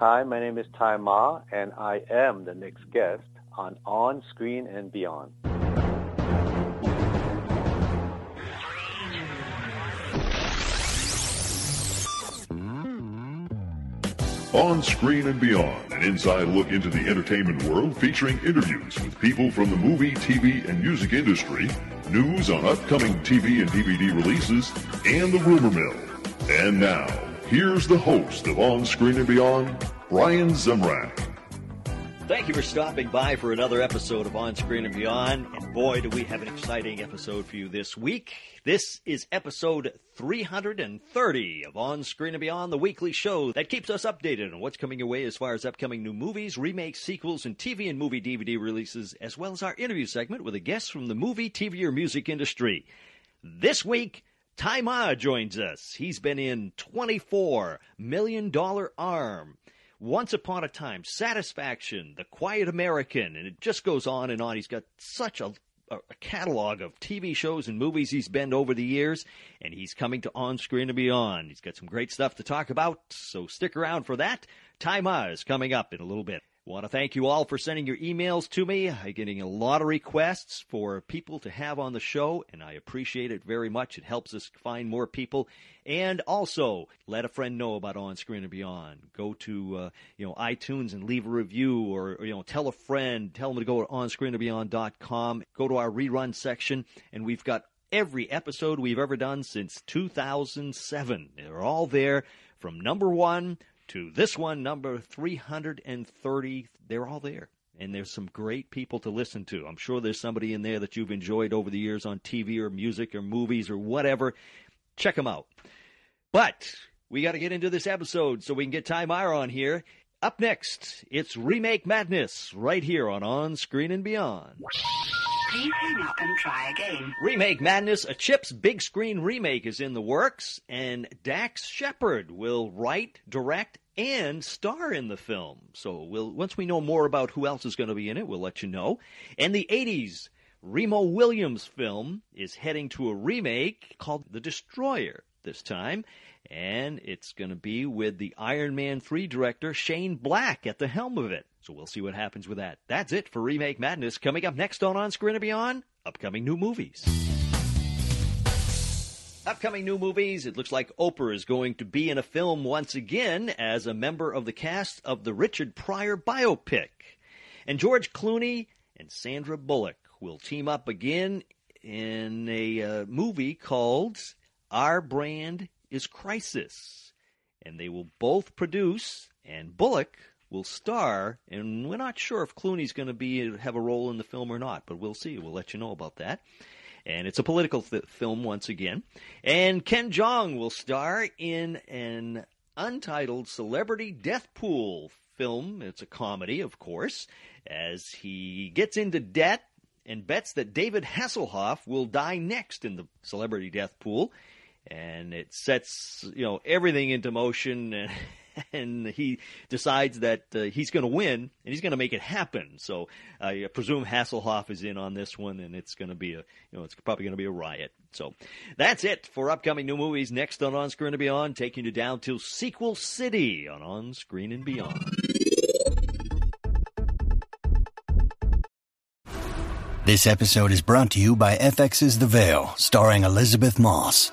Hi, my name is Tai Ma, and I am the next guest on On Screen and Beyond. On Screen and Beyond, an inside look into the entertainment world featuring interviews with people from the movie, TV, and music industry, news on upcoming TV and DVD releases, and the rumor mill. And now, here's the host of On Screen and Beyond, Brian Zemrak. Thank you for stopping by for another episode of On Screen and Beyond. And boy, do we have an exciting episode for you this week. This is episode 330 of On Screen and Beyond, the weekly show that keeps us updated on what's coming your way as far as upcoming new movies, remakes, sequels, and TV and movie DVD releases, as well as our interview segment with a guest from the movie, TV, or music industry. This week, Tai Ma joins us. He's been in 24 Million Dollar Arm. Once Upon a Time, Satisfaction, The Quiet American, and it just goes on and on. He's got such a, a catalog of TV shows and movies he's been over the years, and he's coming to On Screen and Beyond. He's got some great stuff to talk about, so stick around for that. Tai Ma is coming up in a little bit. Want to thank you all for sending your emails to me. I'm getting a lot of requests for people to have on the show, and I appreciate it very much. It helps us find more people. And also, let a friend know about On Screen and Beyond. Go to uh, you know iTunes and leave a review, or, or, you know tell a friend, tell them to go to OnScreenandBeyond.com. Go to our rerun section, and we've got every episode we've ever done since 2007. They're all there from number one to this one, number 330. They're all there. And there's some great people to listen to. I'm sure there's somebody in there that you've enjoyed over the years on TV or music or movies or whatever. Check them out. But we got to get into this episode so we can get Tai Ma on here. Up next, it's Remake Madness right here on On Screen and Beyond. Please hang up and try again. Remake Madness, a Chips big screen remake is in the works, and Dax Shepard will write, direct, and star in the film. So we'll once we know more about who else is going to be in it, we'll let you know. And the 80s Remo Williams film is heading to a remake called The Destroyer this time, and it's going to be with the Iron Man 3 director Shane Black at the helm of it. So we'll see what happens with that. That's it for Remake Madness. Coming up next on On Screen and Beyond, upcoming new movies. Upcoming new movies, it looks like Oprah is going to be in a film once again as a member of the cast of the Richard Pryor biopic. And George Clooney and Sandra Bullock will team up again in a uh, movie called Our Brand is Crisis. And they will both produce, and Bullock will star, and we're not sure if Clooney's going to be have a role in the film or not, but we'll see. We'll let you know about that. And it's a political th- film once again. And Ken Jeong will star in an untitled celebrity death pool film. It's a comedy, of course, as he gets into debt and bets that David Hasselhoff will die next in the celebrity death pool. And it sets, you know, everything into motion and he decides that uh, he's going to win and he's going to make it happen. So I presume Hasselhoff is in on this one, and it's going to be a you know it's probably going to be a riot. So that's it for upcoming new movies. Next on On Screen and Beyond, taking you down to Sequel City on On Screen and Beyond. This episode is brought to you by FX's The Veil, starring Elisabeth Moss.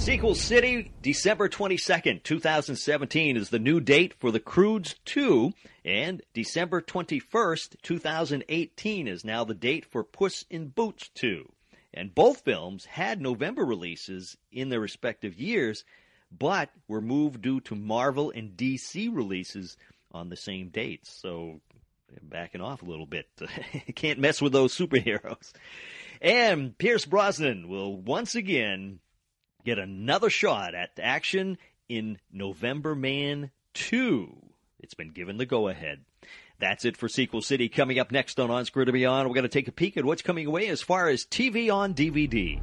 Sequel City, December 22nd, 2017 is the new date for The Croods 2, and December 21st, 2018 is now the date for Puss in Boots 2. And both films had November releases in their respective years, but were moved due to Marvel and DC releases on the same dates. So backing off a little bit. Can't mess with those superheroes. And Pierce Brosnan will once again get another shot at the action in November Man 2. It's been given the go ahead. That's it for Sequel City. Coming up next on On Screen and Beyond, we're going to take a peek at what's coming away as far as TV on DVD.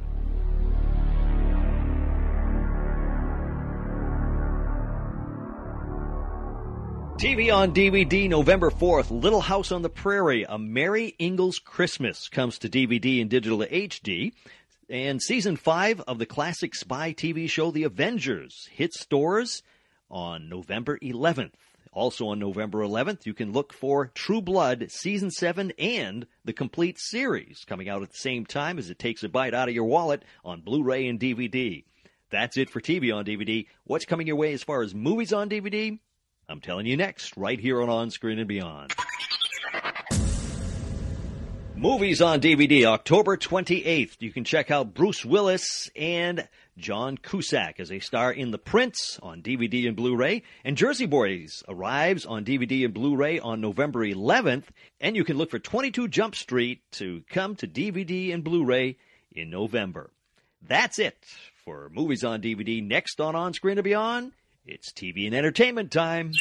TV on DVD, November 4th, Little House on the Prairie, A Merry Ingalls Christmas comes to DVD and digital HD. And season 5 of the classic spy TV show The Avengers hits stores on November 11th. Also on November 11th, you can look for True Blood Season 7 and the complete series coming out at the same time as it takes a bite out of your wallet on Blu ray and DVD. That's it for TV on DVD. What's coming your way as far as movies on DVD? I'm telling you next, right here on On Screen and Beyond. Movies on DVD, October 28th. You can check out Bruce Willis and John Cusack as a star in The Prince on DVD and Blu ray. And Jersey Boys arrives on DVD and Blu ray on November 11th. And you can look for 22 Jump Street to come to DVD and Blu ray in November. That's it for movies on DVD. Next on On Screen and Beyond. It's TV and entertainment time.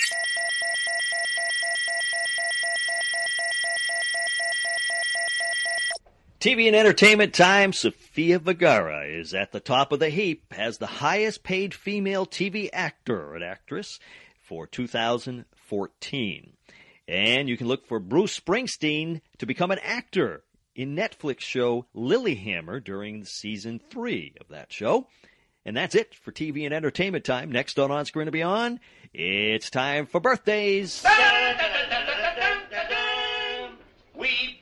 TV and entertainment time. Sofia Vergara is at the top of the heap as the highest paid female TV actor and actress for 2014. And you can look for Bruce Springsteen to become an actor in Netflix show Lilyhammer during season three of that show. And that's it for TV and entertainment time. Next on On Screen and Beyond, it's time for birthdays. We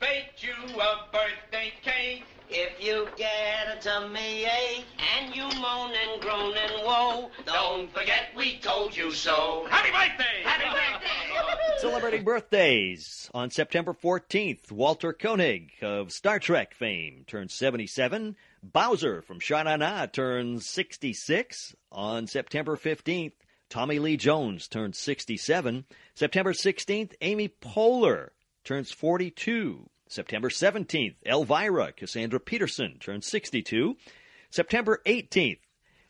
don't forget we told you so. Happy birthday! Happy birthday! Celebrating birthdays on September 14th, Walter Koenig of Star Trek fame turns 77. Bowser from Sha Na Na turns 66 on September 15th. Tommy Lee Jones turns 67. September 16th, Amy Poehler turns 42. September 17th, Elvira Cassandra Peterson turns 62. September 18th,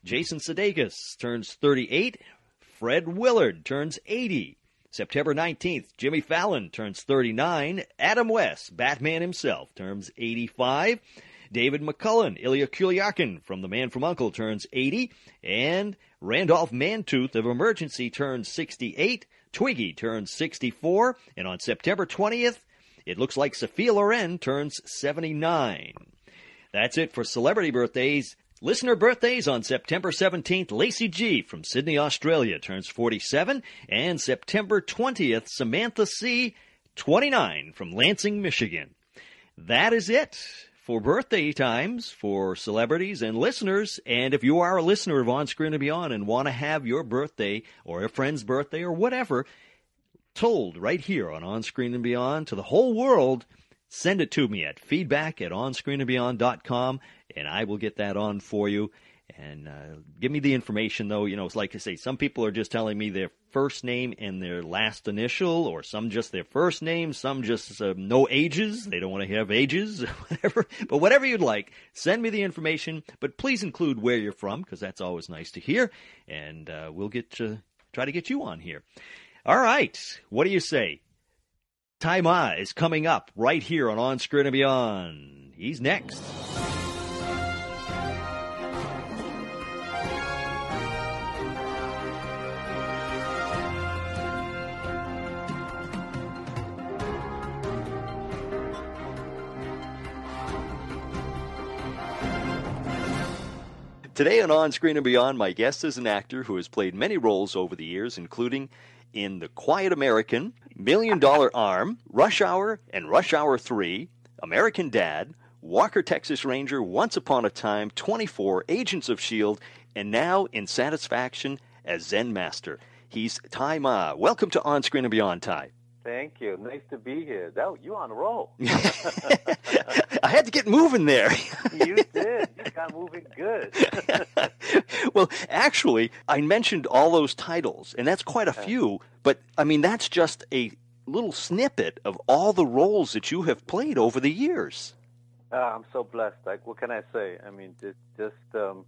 Jason Sudeikis turns 38. Fred Willard turns 80. September 19th, Jimmy Fallon turns 39. Adam West, Batman himself, turns 85. David McCallum, Ilya Kuryakin from The Man from Uncle turns 80, and Randolph Mantooth of Emergency turns 68, Twiggy turns 64, and on September 20th, it looks like Sophia Loren turns 79. That's it for celebrity birthdays. Listener birthdays on September 17th, Lacey G from Sydney, Australia turns 47, and September 20th, Samantha C, 29 from Lansing, Michigan. That is it for birthday times for celebrities and listeners. And if you are a listener of On Screen and Beyond and want to have your birthday or a friend's birthday or whatever told right here on On Screen and Beyond to the whole world, send it to me at feedback at onscreenandbeyond.com and I will get that on for you. And uh, give me the information, though. You know, it's like I say, some people are just telling me their first name and their last initial, or some just their first name, some just uh, no ages. They don't want to have ages, whatever. But whatever you'd like, send me the information. But please include where you're from, because that's always nice to hear. And uh, we'll get to, try to get you on here. All right. What do you say? Tai Ma is coming up right here on On Screen and Beyond. He's next. Today on On Screen and Beyond, my guest is an actor who has played many roles over the years, including in The Quiet American, Million Dollar Arm, Rush Hour and Rush Hour 3, American Dad, Walker Texas Ranger, Once Upon a Time, 24, Agents of S.H.I.E.L.D., and now in Satisfaction as Zen Master. He's Tai Ma. Welcome to On Screen and Beyond, Tai. Thank you. Nice to be here. That you on a roll. I had to get moving there. you did. You got moving good. well, actually, I mentioned all those titles, and that's quite a few. But I mean, that's just a little snippet of all the roles that you have played over the years. Uh, I'm so blessed. Like, what can I say? I mean, it just um,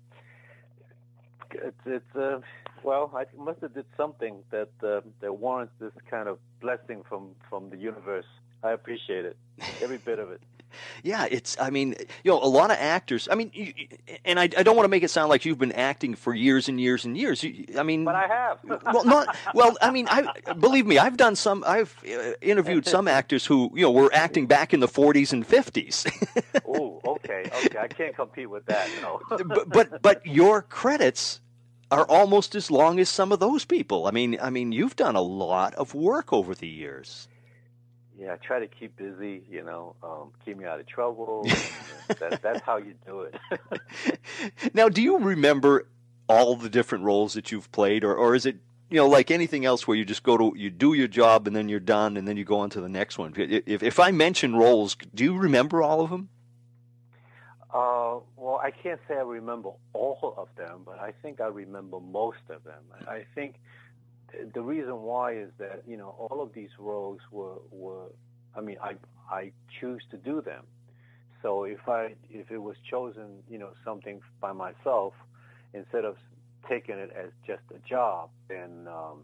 it's it's uh, Well, I must have did something that uh, that warrants this kind of blessing from from the universe. I appreciate it, every bit of it. Yeah, it's. I mean, you know, a lot of actors. I mean, you, and I, I don't want to make it sound like you've been acting for years and years and years. You, I mean, But I have. well, not well. I mean, I believe me. I've done some. I've uh, interviewed some actors who you know were acting back in the 40s and 50s. oh, okay, okay. I can't compete with that. No. but but but your credits are almost as long as some of those people. I mean, I mean, you've done a lot of work over the years. Yeah, try to keep busy. You know, um, keep me out of trouble. that, that's how you do it. now, do you remember all the different roles that you've played, or or is it you know like anything else where you just go to you do your job and then you're done and then you go on to the next one? If if I mention roles, do you remember all of them? Uh, well, I can't say I remember all of them, but I think I remember most of them. I think the reason why is that you know all of these roles were were I mean I I choose to do them. So if I if it was chosen you know something by myself instead of taking it as just a job, then um,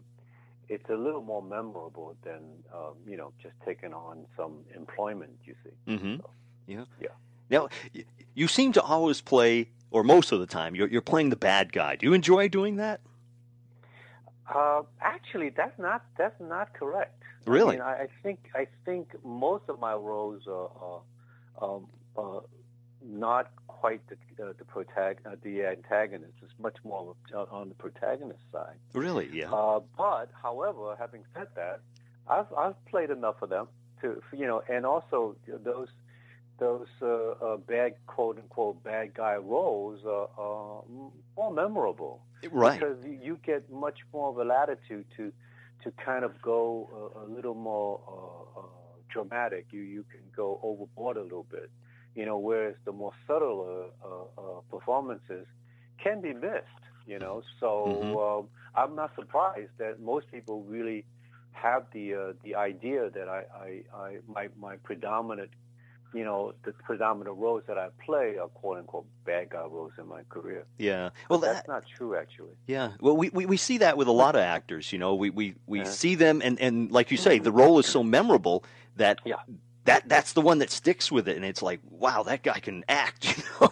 it's a little more memorable than um, you know just taking on some employment. You see. Mm-hmm. So, yeah. Yeah. Now you seem to always play, or most of the time, you're you're playing the bad guy. Do you enjoy doing that? Uh, actually, that's not that's not correct. Really? I, mean, I, I think I think most of my roles are, are um, uh, not quite the uh, the protag- uh, the antagonist. It's much more on the protagonist side. Really? Yeah. Uh, but however, having said that, I've I've played enough of them to you know, and also those those uh, uh, bad quote unquote bad guy roles are, are more memorable right. Because you get much more of a latitude to to kind of go a, a little more uh, uh, dramatic. You you can go overboard a little bit. You know whereas the more subtle uh, uh, performances can be missed you know? So Mhm. um, I'm not surprised that most people really have the uh, the idea that I, I, I my my predominant you know, the predominant roles that I play are quote unquote bad guy roles in my career. yeah. Well, That's that, not true, actually. yeah. Well, we, we, we see that with a lot of actors. You know, we we, we Yeah. see them, and, and like you say, the role is so memorable that Yeah. that that's the one that sticks with it, and it's like, wow, that guy can act. You know.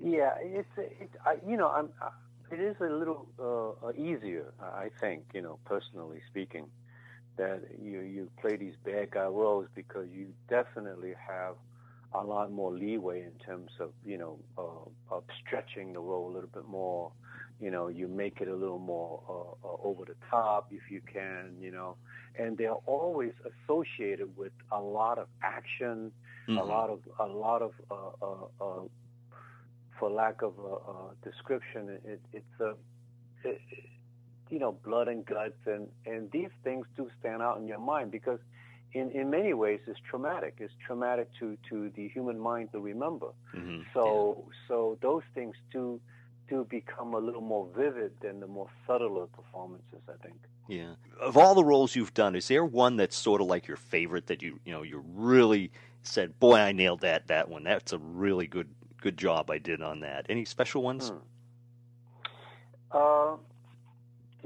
Yeah, it's it, I, you know, I'm. I, it is a little uh, uh, easier, I think, you know, personally speaking, that you you play these bad guy roles because you definitely have a lot more leeway in terms of you know uh, of stretching the role a little bit more. You know, you make it a little more uh, uh, over the top if you can. You know, and they're always associated with a lot of action, a Mhm. lot of a lot of uh, uh, uh, for lack of a, a description, it, it's a, it, you know, blood and guts, and and these things do stand out in your mind because, in in many ways, it's traumatic. It's traumatic to to the human mind to remember. Mhm. So so those things do do become a little more vivid than the more subtler performances. I think. Yeah. Of all the roles you've done, is there one that's sort of like your favorite that you you know you really said, "Boy, I nailed that that one. That's a really good good job I did on that." Any special ones? Hmm. Uh,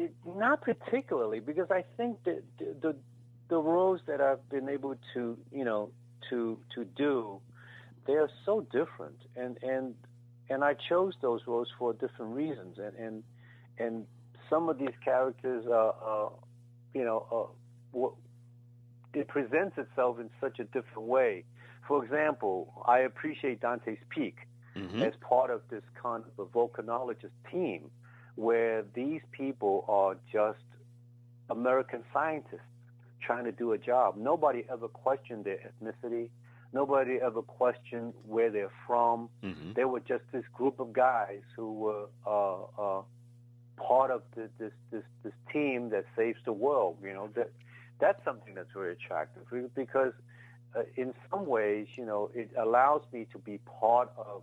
it, not particularly, because I think that the, the the roles that I've been able to, you know, to to do, they are so different, and and and I chose those roles for different reasons, and and and some of these characters are, are you know, uh, what, it presents itself in such a different way. For example, I appreciate Dante's Peak Mhm. as part of this kind of a volcanologist team where these people are just American scientists trying to do a job. Nobody ever questioned their ethnicity. Nobody ever questioned where they're from. Mhm. They were just this group of guys who were uh, uh, part of the, this this this team that saves the world. You know that that's something that's very attractive because uh, in some ways, you know, it allows me to be part of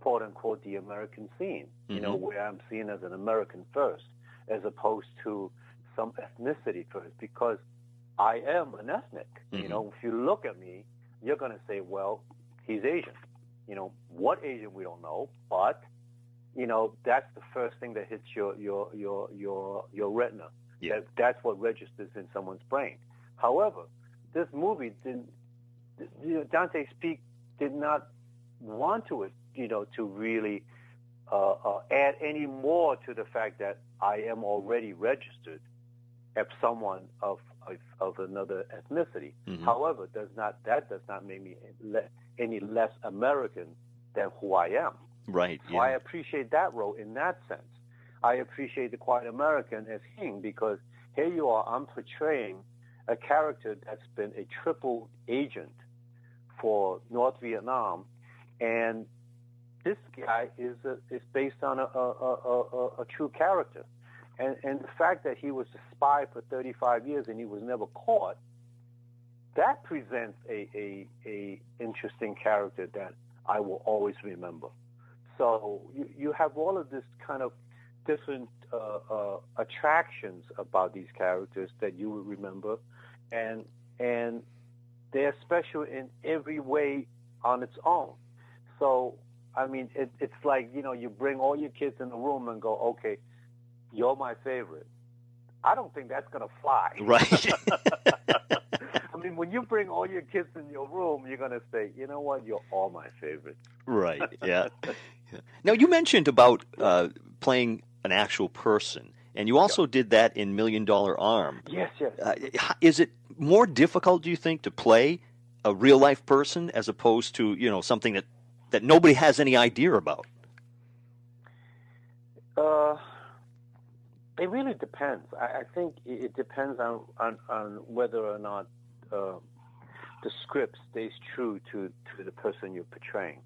quote unquote the American scene. You know, Mhm. where I'm seen as an American first, as opposed to some ethnicity first, because I am an ethnic. You Mhm. know, if you look at me, you're going to say, well, he's Asian. You know, what Asian we don't know, but you know, that's the first thing that hits your your your your your retina. Yeah. That, that's what registers in someone's brain. However, this movie didn't. You know, Dante's Peak did not want to, you know, to really uh, uh, add any more to the fact that I am already registered as someone of of, of another ethnicity. Mhm. However, does not that does not make me le- any less American than who I am. Right. So I appreciate that role in that sense. I appreciate the Quiet American as Hing because here you are, I'm portraying a character that's been a triple agent for North Vietnam, and this guy is a, is based on a, a, a, true character, and and the fact that he was a spy for 35 years and he was never caught, that presents a a, a interesting character that I will always remember. So you, you have all of this kind of different uh, uh, attractions about these characters that you will remember, and and they're special in every way on its own. So I mean, it, it's like you know, you bring all your kids in the room and go, okay, you're my favorite. I don't think that's gonna fly. Right. I mean, when you bring all your kids in your room, you're gonna say, you know what, you're all my favorites. Right. Yeah. Yeah. Now you mentioned about uh, playing an actual person, and you also did that in Million Dollar Arm. Yes, yes. Uh, is it more difficult, do you think, to play a real life person as opposed to you know something that that nobody has any idea about? Uh, it really depends. I, I think it, depends on, on, on whether or not uh, the script stays true to, to the person you're portraying.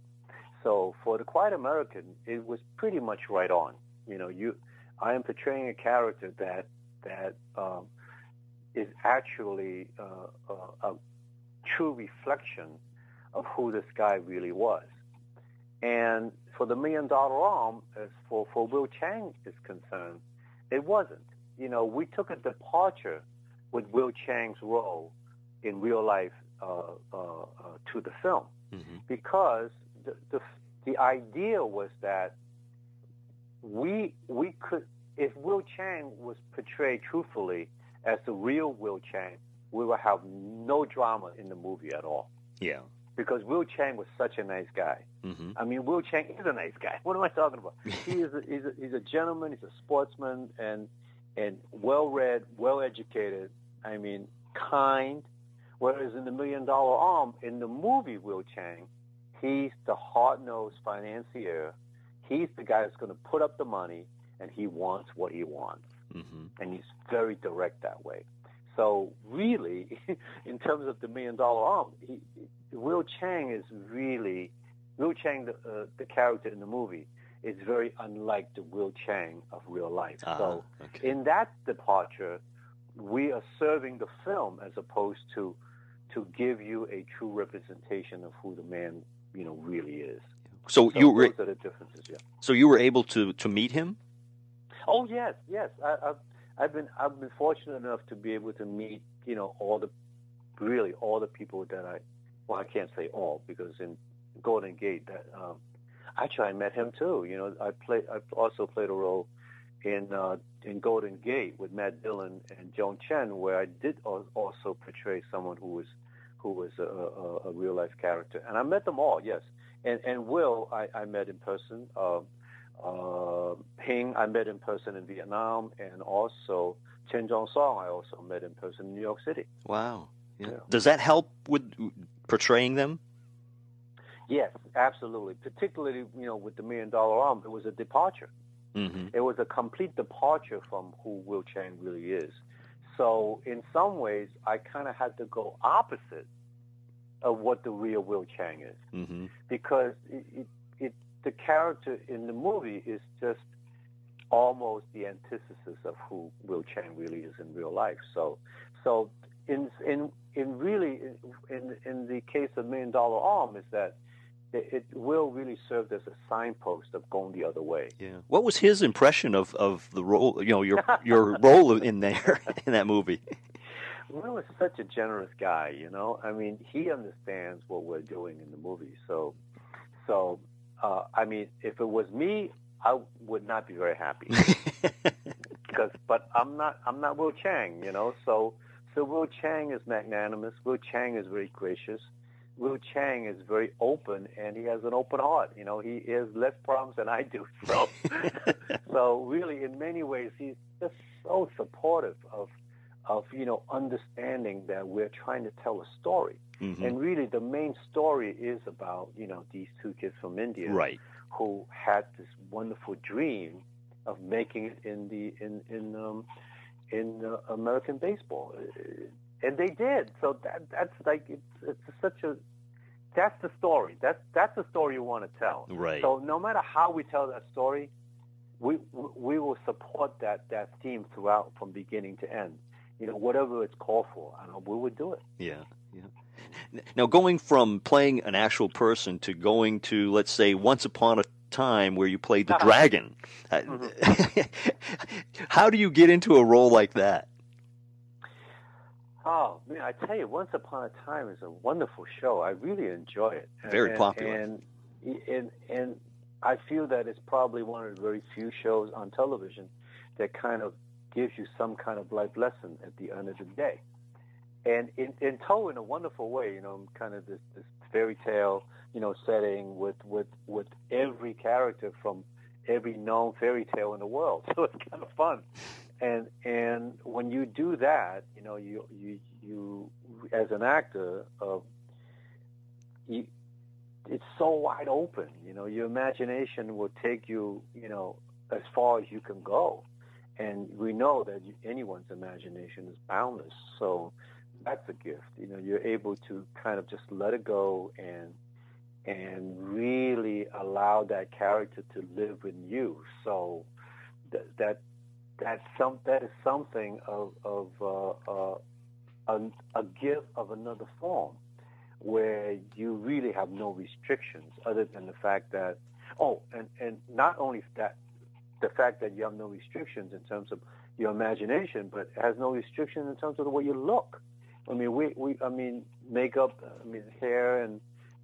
So for the Quiet American, it was pretty much right on. You know, you, I am portraying a character that that um, is actually uh, a, a true reflection of who this guy really was. And for the million dollar arm, as for, for Will Chang is concerned, it wasn't. You know, we took a departure with Will Chang's role in real life uh, uh, uh, to the film Mm-hmm. because the, the the idea was that we we could if Will Chang was portrayed truthfully as the real Will Chang, we would have no drama in the movie at all Yeah. Because Will Chang was such a nice guy. Mm-hmm. I mean, Will Chang is a nice guy. What am I talking about? he is a, he's, a, he's a gentleman. He's a sportsman and and well read, well educated. I mean, kind. Whereas in the Million Dollar Arm, in the movie Will Chang, he's the hard nosed financier. He's the guy that's going to put up the money, and he wants what he wants, Mm-hmm. and he's very direct that way. So really, in terms of the Million Dollar Arm, he, Will Chang is really Will Chang, the, uh, the character in the movie, is very unlike the Will Chang of real life. Ah, so okay. in that departure, we are serving the film as opposed to to give you a true representation of who the man you know really is. So So you were those are the differences. Yeah. so you were able to to meet him. Oh yes, yes. I, I've I've been I've been fortunate enough to be able to meet you know all the really all the people that I well I can't say all because in Golden Gate that um, actually I met him too. You know I play I also played a role in uh, in Golden Gate with Matt Dillon and Joan Chen where I did also portray someone who was who was a, a, a real life character and I met them all yes and and Will I, I met in person. Um, uh, Hing, I met in person in Vietnam, and also Chen Zhong Song, I also met in person in New York City. Wow. Does that help with portraying them? Yes, absolutely. Particularly, you know, with the Million Dollar Arm, it was a departure. Mm-hmm. It was a complete departure from who Will Chang really is. So, in some ways, I kind of had to go opposite of what the real Will Chang is. Mm-hmm. because it, it, it the character in the movie is just almost the antithesis of who Will Chang really is in real life. So, so in in in really in in the case of Million Dollar Arm is that it, will really serve as a signpost of going the other way. Yeah. What was his impression of, of the role? You know, your your role in there in that movie. Will is such a generous guy, you know. I mean, he understands what we're doing in the movie. So, so uh, I mean, if it was me, I would not be very happy. because, but I'm not, I'm not Will Chang, you know. So, so Will Chang is magnanimous. Will Chang is very gracious. Will Chang is very open, and he has an open heart. You know, he has less problems than I do. So, so really, in many ways, he's just so supportive of, of you know, understanding that we're trying to tell a story. Mhm. And really, the main story is about you know these two kids from India Right. who had this wonderful dream of making it in the in in um, in uh, American baseball, Uh, and they did. So that that's like it's it's such a that's the story. That's that's the story you want to tell. Right. So no matter how we tell that story, we we will support that that theme throughout from beginning to end. You know, whatever it's called for, I know we would do it. Yeah, yeah. Now, going from playing an actual person to going to, let's say, Once Upon a Time, where you played the dragon, uh, how do you get into a role like that? Oh man, I tell you, Once Upon a Time is a wonderful show. I really enjoy it. Very and, popular. and and and I feel that it's probably one of the very few shows on television that kind of gives you some kind of life lesson at the end of the day, and in, in told in a wonderful way. You know, kind of this, this fairy tale, you know, setting with with with every character from every known fairy tale in the world. So it's kind of fun and and when you do that, you know, you you you as an actor, uh, you, it's so wide open. You know, your imagination will take you, you know, as far as you can go, and we know that anyone's imagination is boundless. So that's a gift. You know, you're able to kind of just let it go and and really allow that character to live in you. So that that some that is something of of uh, uh, a, a gift of another form where you really have no restrictions other than the fact that oh and and not only that the fact that you have no restrictions in terms of your imagination but has no restrictions in terms of the way you look i mean we, we i mean makeup i mean hair and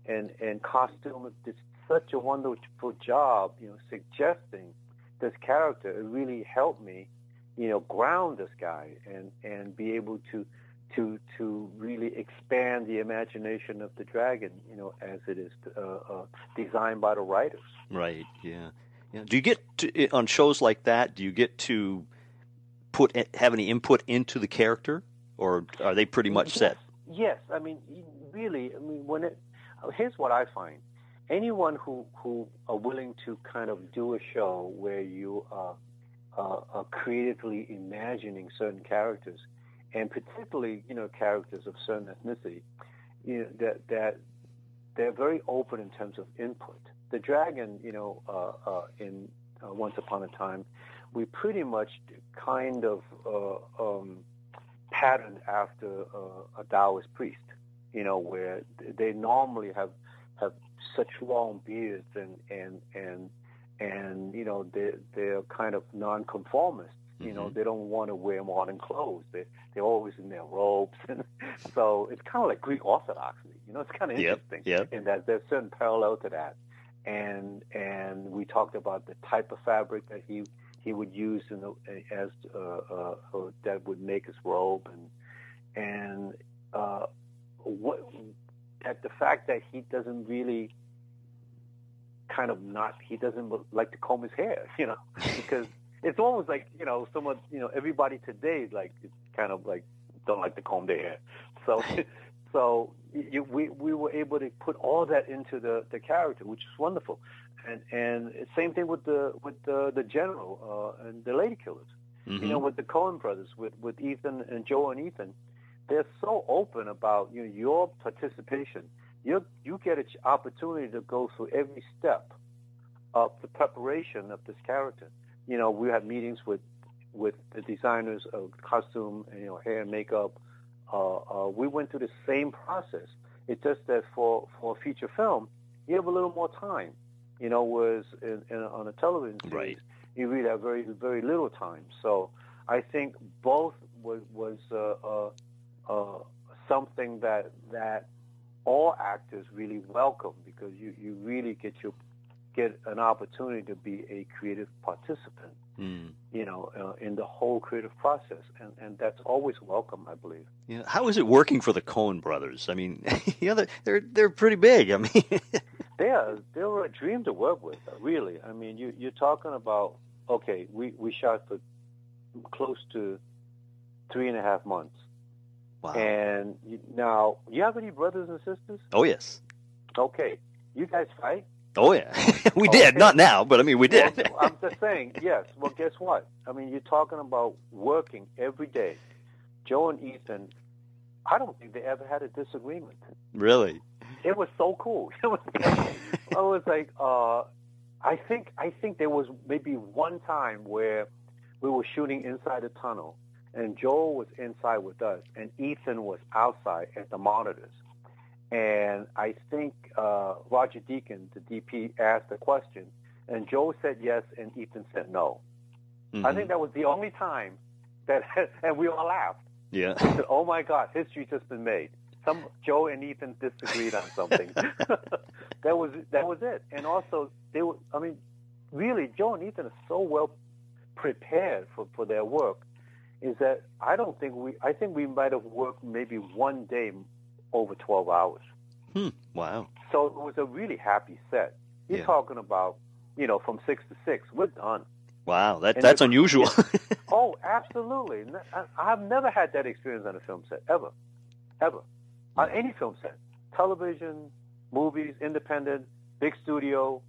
and and costume did such a wonderful job you know suggesting this character it really helped me you know ground this guy and and be able to to to really expand the imagination of the dragon you know as it is uh, uh, designed by the writers Right. Yeah. Yeah. Do you get to, on shows like that? Do you get to put have any input into the character, or are they pretty much set? yes i mean really i mean when it here's what i find anyone who who are willing to kind of do a show where you are are creatively imagining certain characters, and particularly you know characters of certain ethnicity, you know that that they're very open in terms of input. The dragon, you know, uh, uh, in uh, Once Upon a Time, we pretty much kind of uh, um, patterned after uh, a Taoist priest, you know, where they normally have have such long beards and and and and you know they they're kind of nonconformists. You know, Mhm. they don't want to wear modern clothes. They they're always in their robes, and so it's kind of like Greek Orthodoxy. You know, it's kind of Yep, interesting yep. in that there's certain parallel to that. And and we talked about the type of fabric that he he would use in the, as uh, uh, that would make his robe, and and uh, what that the fact that he doesn't really kind of not he doesn't like to comb his hair, you know, because it's almost like you know someone you know everybody today like it's kind of like don't like to comb their hair, so so you, we we were able to put all that into the the character, which is wonderful, and and same thing with the with the the general uh, and the lady killers. Mhm. You know, with the Coen brothers, with with Ethan and Joe and Ethan, they're so open about you know, your participation. You you get an opportunity to go through every step of the preparation of this character. You know, we have meetings with with the designers of costume, and you know, hair and makeup. Uh, uh, we went through the same process. It's just that for for a feature film, you have a little more time. You know, whereas in, in, on a television series, Right. you really have very very little time. So I think both was was uh, uh, uh, something that that all actors really welcome because you, you really get your get an opportunity to be a creative participant, Mm. you know, uh, in the whole creative process, and and that's always welcome, I believe. Yeah. How is it working for the Coen brothers? I mean, you know, they're they're, they're pretty big. I mean, They are they were a dream to work with, really. I mean, you you're talking about okay, we we shot for close to three and a half months, wow. and you, now you have any brothers and sisters? oh yes. Okay, you guys fight. Oh yeah. we Oh, did. Not now, but I mean, we did. Well, I'm just saying, yes. Well, guess what? I mean, you're talking about working every day. Joe and Ethan, I don't think they ever had a disagreement. really. It was so cool. It was, I was like, uh, I think, I think there was maybe one time where we were shooting inside a tunnel, and Joel was inside with us, and Ethan was outside at the monitors. And I think uh, Roger Deakins, the DP, asked the question, and Joe said yes, and Ethan said no. I Mhm. think that was the only time that, and we all laughed. Yeah. Said, "Oh my God, history just been made." Some Joe and Ethan disagreed on something. that was that was it. And also, they were. I mean, really, Joe and Ethan are so well prepared for for their work. Is that I don't think we. I think we might have worked maybe one day over twelve hours. Hmm. Wow. So it was a really happy set. You're Yeah. talking about, you know, from six to six, we're done. Wow. That And that's unusual. Oh, absolutely. I've never had that experience on a film set, ever. Ever. On any film set. Television, movies, independent, big studio.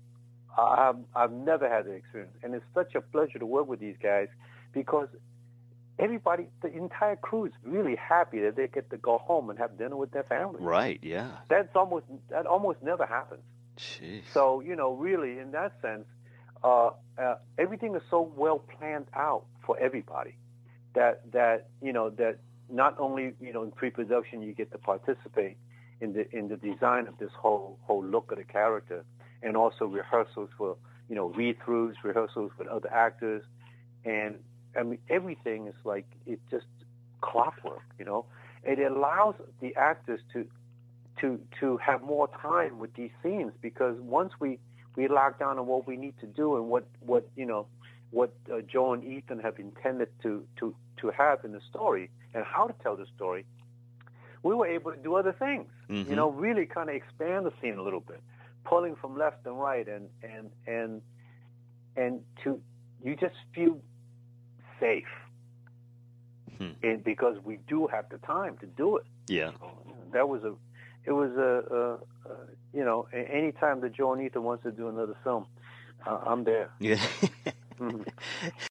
I've, I've never had that experience. And it's such a pleasure to work with these guys because everybody, the entire crew is really happy that they get to go home and have dinner with their family. right. Yeah. That's almost, that almost never happens. Jeez. So, you know, really, in that sense, uh, uh, everything is so well planned out for everybody that that you know that not only you know in pre-production you get to participate in the in the design of this whole whole look of the character, and also rehearsals for you know read-throughs, rehearsals with other actors, and I mean everything is like it's just clockwork. You know, it allows the actors to to to have more time with these scenes because once we we lock down on what we need to do and what what you know what uh, Joe and Ethan have intended to to to have in the story and how to tell the story, we were able to do other things. Mhm. You know, really kind of expand the scene a little bit, pulling from left and right, and and and and to you just feel safe, Hmm. and because we do have the time to do it Yeah. that was a it was a, a, a you know anytime that Joe and Ethan wants to do another film uh, I'm there Yeah. Mhm.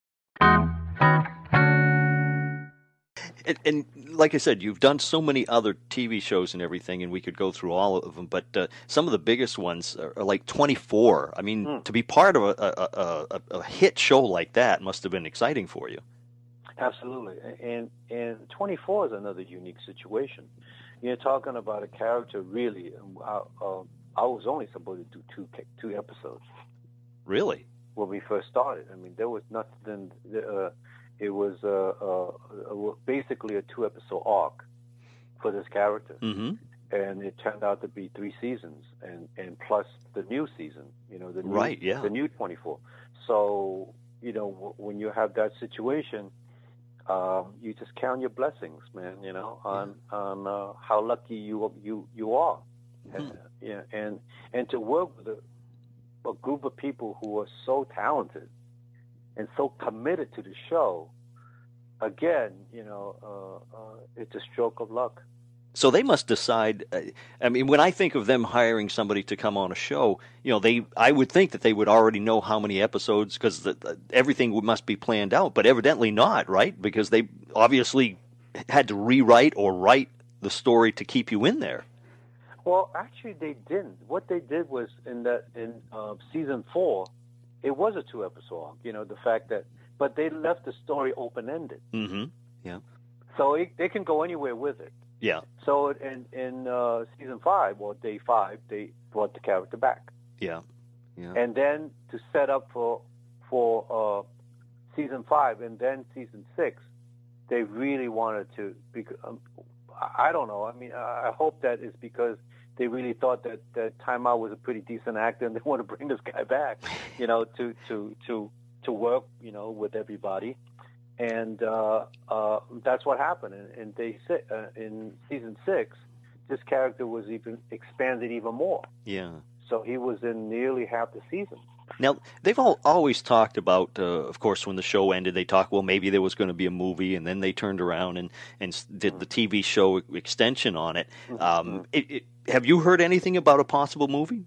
And, and like I said, you've done so many other TV shows and everything, and we could go through all of them. But uh, some of the biggest ones are, are like 24. I mean, to be part of a, a, a, a hit show like that must have been exciting for you. absolutely and and 24 is another unique situation you're talking about a character really I, uh, I was only supposed to do two two episodes Really? When we first started. I mean there was nothing uh, it was uh, uh, basically a two episode arc for this character. Mm-hmm. and it turned out to be three seasons and and plus the new season you know the new, Right, yeah. the new 24 so you know w- when you have that situation um you just count your blessings man you know on on uh, how lucky you you you are. And, yeah and and to work with a, a group of people who are so talented and so committed to the show again you know uh, uh, it's a stroke of luck So they must decide. Uh, I mean, when I think of them hiring somebody to come on a show, you know, they I would think that they would already know how many episodes because everything must be planned out. But evidently not, right? Because they obviously had to rewrite or write the story to keep you in there. Well, actually, they didn't. What they did was in that in uh, season four, it was a two episode arc. You know, the fact that, but they left the story open ended, Mm-hmm. Yeah. so it, they can go anywhere with it. Yeah. So in in uh, season five or day five, they brought the character back, Yeah. Yeah. and then to set up for for uh, season five and then season six, they really wanted to. Because, um, I I don't know. I mean, I I hope that is because they really thought that that Time Out was a pretty decent actor, and they want to bring this guy back, you know, to to to to work, you know, with everybody. And uh, uh, that's what happened. And, and they uh, in season six, this character was even expanded even more. yeah. So he was in nearly half the season. Now they've all always talked about. Uh, of course, when the show ended, they talked. Well, maybe there was going to be a movie, and then they turned around and and did the TV show extension on it. Um, it, it. Have you heard anything about a possible movie?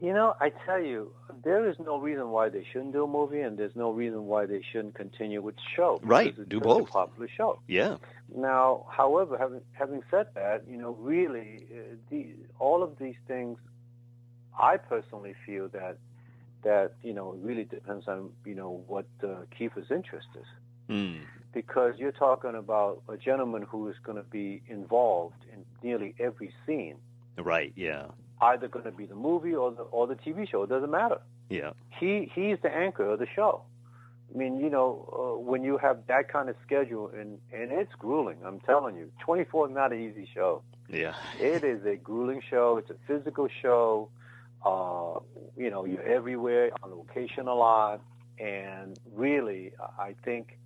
You know, I tell you, there is no reason why they shouldn't do a movie, and there's no reason why they shouldn't continue with the show. Right, do both. A popular show. Yeah. Now, however, having having said that, you know, really, uh, the, all of these things, I personally feel that that you know it really depends on you know what uh, Kiefer's interest is, Mm. because you're talking about a gentleman who is going to be involved in nearly every scene, Right. Yeah. either going to be the movie or the or the TV show. It doesn't matter. Yeah. He he's the anchor of the show. I mean, you know, uh, when you have that kind of schedule, and and it's grueling. I'm telling you, 24 is not an easy show. Yeah. It is a grueling show. It's a physical show. Uh, you know, you're everywhere on location a lot, and really, I think,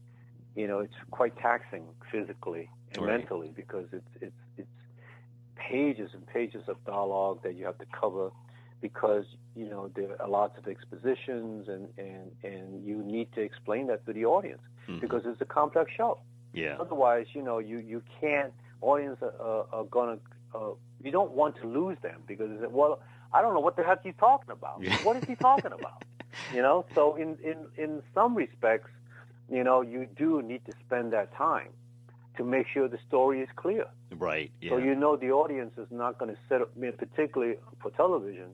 you know, it's quite taxing physically and Right. mentally because it's it's it's pages and pages of dialogue that you have to cover because you know there are lots of expositions and and and you need to explain that to the audience Mhm. because it's a complex show. Yeah. Otherwise, you know, you you can't. Audience are, are, are gonna. Uh, you don't want to lose them because they say, well, I don't know what the heck he's talking about. What is he talking about? You know. So in in in some respects, you know, you do need to spend that time to make sure the story is clear. Right. Yeah. So you know the audience is not going to set up. I mean, particularly for television,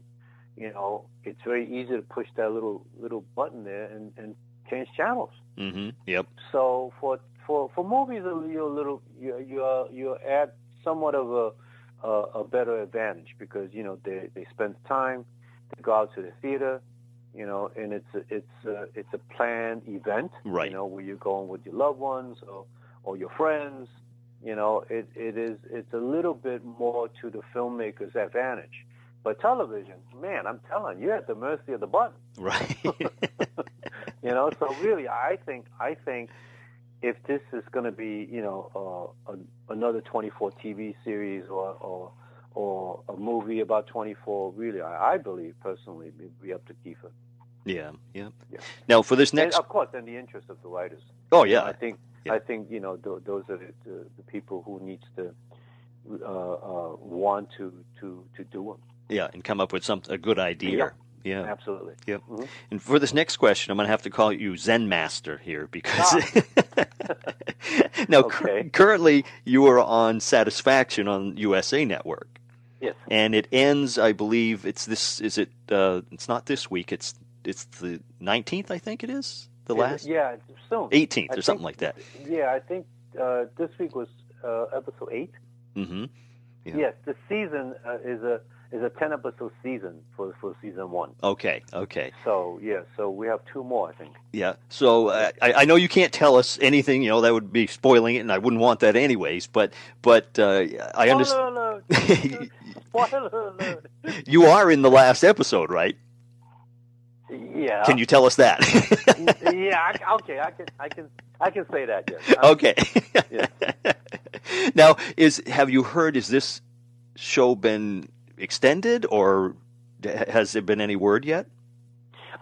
you know, it's very easy to push that little little button there and and change channels. mm-hmm. Yep. So for for for movies, you're a little you you you at somewhat of a, a a better advantage because you know they they spend time, they go out to the theater, you know, and it's a, it's a, it's a planned event, Right. You know, where you're going with your loved ones or or your friends. You know, it it is it's a little bit more to the filmmaker's advantage. But television, man, I'm telling you, you're at the mercy of the button. Right. You know, so really, I think I think if this is going to be, you know, uh, a, another 24 TV series or or or a movie about 24, really, I, I believe personally, it'd be up to Kiefer. yeah. Yeah. Yeah. Now for this And next. of course, in the interest of the writers. Oh yeah. I think Yeah. I think you know th- those are the, the, the people who needs to uh, uh, want to to to do them. Yeah, and come up with some a good idea. Yeah. Absolutely. Yep. Mhm. And for this next question, I'm going to have to call you Zen Master here because now cur- Okay. currently you are on Satisfaction on USA Network, Yes. and it ends. I believe it's this. Is it? Uh, it's not this week. It's it's the 19th. I think it is the last Yeah, it's soon. 18th I or something like that. Yeah, I think uh, this week was uh, episode eight. mm-hmm. Yeah. Yes, the season uh, is a is a ten episode season for for season one. Okay. Okay. So yeah, so we have two more, I think. Yeah. So uh, I, I know you can't tell us anything. You know that would be spoiling it, and I wouldn't want that anyways. But but uh, I understand. Spoiler alert! Spoiler alert! You are in the last episode, right? Yeah. Can you tell us that? yeah. I, okay. I can. I can. I can say that. Yes. I'm- okay. Yeah. now, is have you heard? Is this show been extended, or has there been any word yet?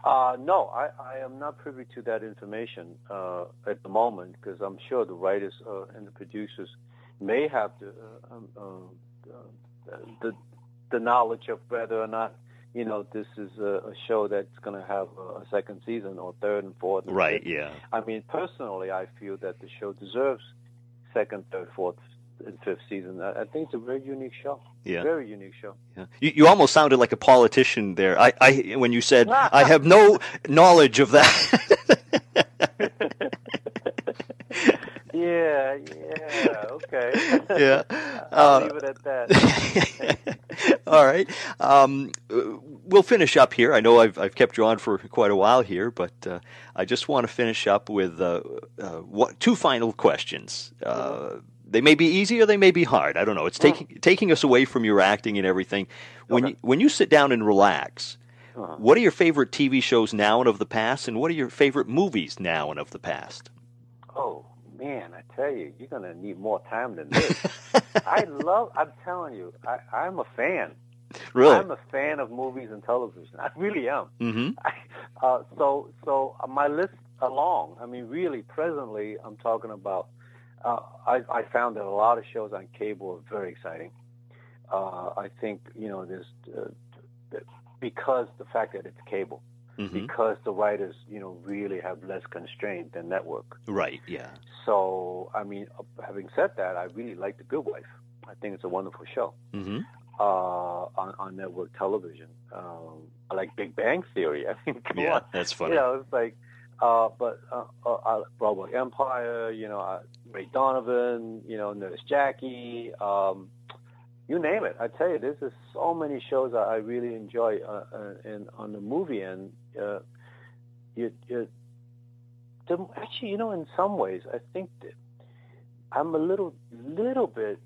Uh, no, I, I am not privy to that information uh, at the moment because I'm sure the writers uh, and the producers may have the, uh, um, uh, the the knowledge of whether or not you know this is a, a show that's going to have a, a second season or third and fourth. and Right. fifth. Yeah. I mean, personally, I feel that the show deserves second, third, fourth and fifth season. I, I think it's a very unique show. Yeah. Very unique show. Yeah. You, you almost sounded like a politician there. I, I when you said I have no knowledge of that. Yeah, yeah, okay. Yeah. I'll Uh, leave it at that. All right. Um, we'll finish up here. I know I've, I've kept you on for quite a while here, but uh, I just want to finish up with uh, uh, what, two final questions. Uh, they may be easy or they may be hard. I don't know. It's taking taking us away from your acting and everything. When you, when you sit down and relax, what are your favorite TV shows now and of the past, and what are your favorite movies now and of the past? Oh man, I tell you, you're gonna need more time than this. I love. I'm telling you, I, I'm a fan. Really? I'm a fan of movies and television. I really am. Mm-hmm. Uh, so, so uh, my list along. I mean, really, presently, I'm talking about. Uh, I, I found that a lot of shows on cable are very exciting. Uh, I think you know there's uh, because the fact that it's cable, Mm-hmm. because the writers you know really have less constraint than network. Right. Yeah. So, I mean, uh, having said that, I really like The Good Wife. I think it's a wonderful show Mm-hmm. uh, on, on network television. Um, I like Big Bang Theory. I mean, Yeah, on. that's funny. You know, it's like, uh, but uh, uh, uh, Boardwalk Empire, you know, uh, Ray Donovan, you know, Nurse Jackie, um, you name it. I tell you, there's just so many shows that I really enjoy. Uh, uh, and on the movie end, uh, you, you, the, actually, you know, in some ways, I think that I'm a little, little bit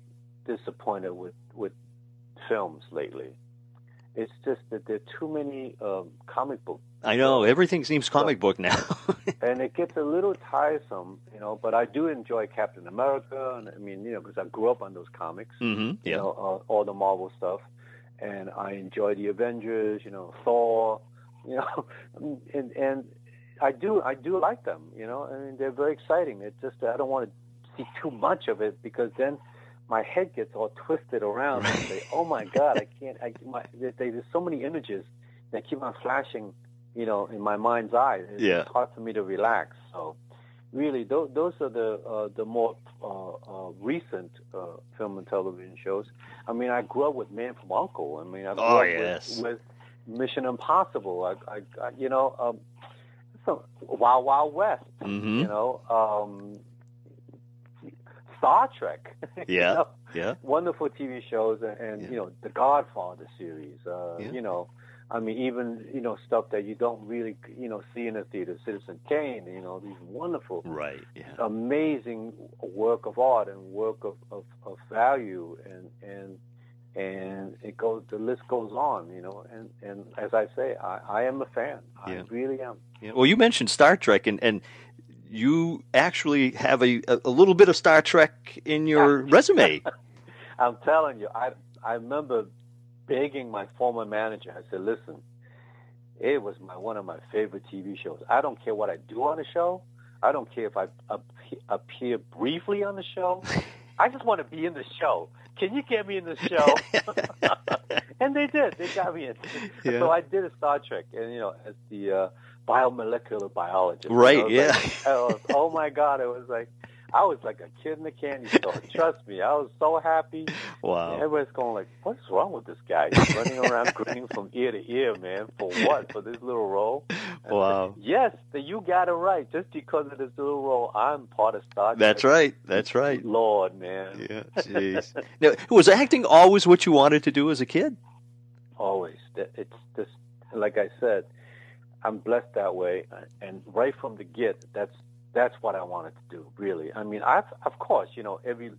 disappointed with with films lately. It's just that there are too many um, comic book I know everything seems comic book now. and it gets a little tiresome, you know. But I do enjoy Captain America, and I mean, you know, because I grew up on those comics, mm-hmm. you know, uh, all the Marvel stuff, and I enjoy the Avengers, you know, Thor, you know, and and I do I do like them, you know. I mean, they're very exciting. It's just I don't want to see too much of it because then my head gets all twisted around and say, "Oh my God, I can't." I, my, there, there's so many images that keep on flashing, you know, in my mind's eye. It's Yeah. hard for me to relax. So, really, those, those are the uh, the more uh, uh, recent uh, film and television shows. I mean, I grew up with Man from Uncle. I mean, I grew Oh, up yes. with, with Mission Impossible. I, I, I you know, um, so Wild Wild West. Mhm. You know, um, Star Trek. you Yeah. know, Yeah. wonderful TV shows, and, and Yeah. you know, the Godfather series. Uh, Yeah. You know, I mean, even you know stuff that you don't really you know see in the theater. Citizen Kane. You know, these wonderful Right. Yeah. amazing work of art and work of, of, of value and and and it goes the list goes on you know and and as i say i i am a fan Yeah. i really am Yeah. Well, you mentioned Star Trek, and, and you actually have a, a, a little bit of Star Trek in your resume. i'm telling you i i remember begging my former manager i said listen it was my one of my favorite tv shows i don't care what i do on the show i don't care if i appear briefly on the show i just want to be in the show can you get me in the show and they did. They got me in. Yeah. So I did a Star Trek, and you know, as the uh, biomolecular biologist. Right, yeah. like- I was- oh my God! It was like I was like a kid in a candy store. Trust me, I was so happy. Wow. Everybody's going like, "What's wrong with this guy? He's running around grinning from ear to ear, man. For what? For this little role?" Wow. yes, that you got it right. Just because of this little role, I'm part of Star Trek. That's right. That's right. Lord, man. Yeah. Jeez. now, was acting always what you wanted to do as a kid? always it's just like i said i'm blessed that way and right from the get that's that's what i wanted to do really i mean i've of course you know every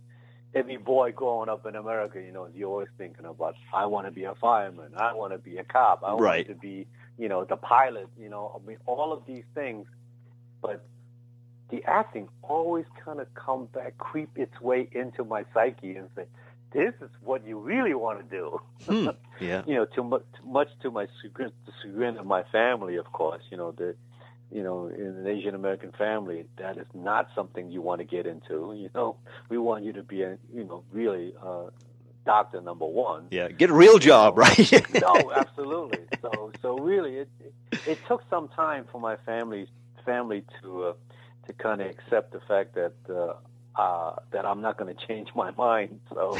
every boy growing up in america you know you're always thinking about i want to be a fireman i want to be a cop i Right. want to be you know the pilot you know i mean all of these things but the acting always kind of come back creep its way into my psyche and say this is what you really want to do Hmm. Yeah. you know, too much, too much to my chagrin, the chagrin of my family, of course. You know, the, you know, in an Asian American family, that is not something you want to get into. You know, we want you to be a, you know, really uh, doctor number one. Yeah. Get a real job, right? no, absolutely. So, so really, it, it it took some time for my family family to uh, to kind of accept the fact that uh, uh, that I'm not going to change my mind. So,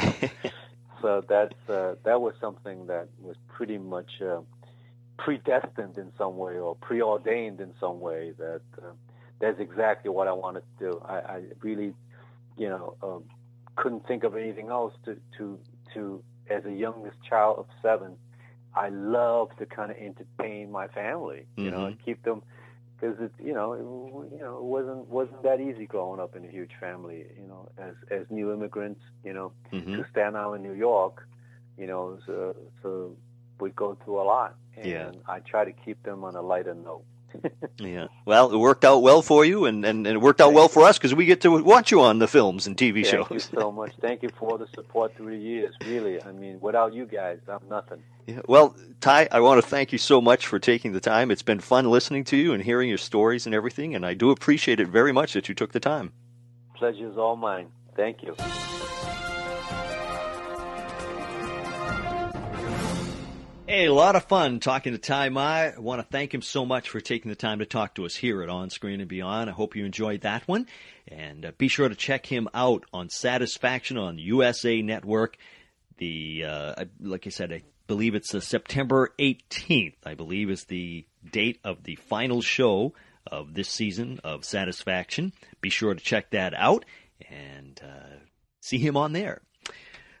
so that's uh, that was something that was pretty much uh, predestined in some way or preordained in some way. That uh, that's exactly what I wanted to do. I, I really, you know, um, couldn't think of anything else to to to as a youngest child of seven. I love to kind of entertain my family, you mm-hmm. know, and keep them because it you know it, you know it wasn't wasn't that easy growing up in a huge family you know as as new immigrants you know mm-hmm. to Staten Island New York you know so so we go through a lot and yeah. I try to keep them on a lighter note yeah. Well, it worked out well for you, and, and, and it worked out Thank well for us because we get to watch you on the films and TV Thank shows. Thank you so much. Thank you for all the support through the years. Really, I mean, without you guys, I'm nothing. Yeah. Well, Tai, I want to thank you so much for taking the time. It's been fun listening to you and hearing your stories and everything, and I do appreciate it very much that you took the time. Pleasure is all mine. Thank you. Hey, a lot of fun talking to Tai Ma. I want to thank him so much for taking the time to talk to us here at On Screen and Beyond. I hope you enjoyed that one. And uh, be sure to check him out on Satisfaction on USA Network. The, uh, like I said, I believe it's uh, September 18th, I believe is the date of the final show of this season of Satisfaction. Be sure to check that out and uh, see him on there.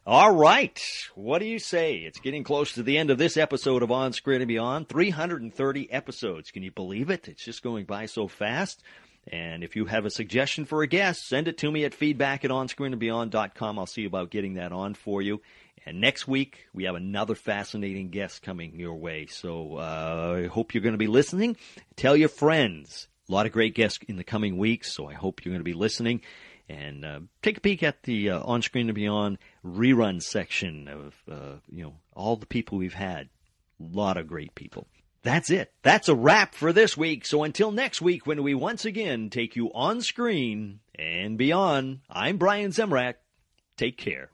All right. What do you say? It's getting close to the end of this episode of On Screen and Beyond. 330 episodes. Can you believe it? It's just going by so fast. And if you have a suggestion for a guest, send it to me at feedback at onscreenandbeyond.com. I'll see about getting that on for you. And next week, we have another fascinating guest coming your way. So uh, I hope you're going to be listening. Tell your friends. A lot of great guests in the coming weeks, so I hope you're going to be listening and uh, take a peek at the uh, on screen and beyond rerun section of uh, you know all the people we've had. A lot of great people. That's it. That's a wrap for this week. So until next week, when we once again take you on screen and beyond, I'm Brian Zemrak. Take care.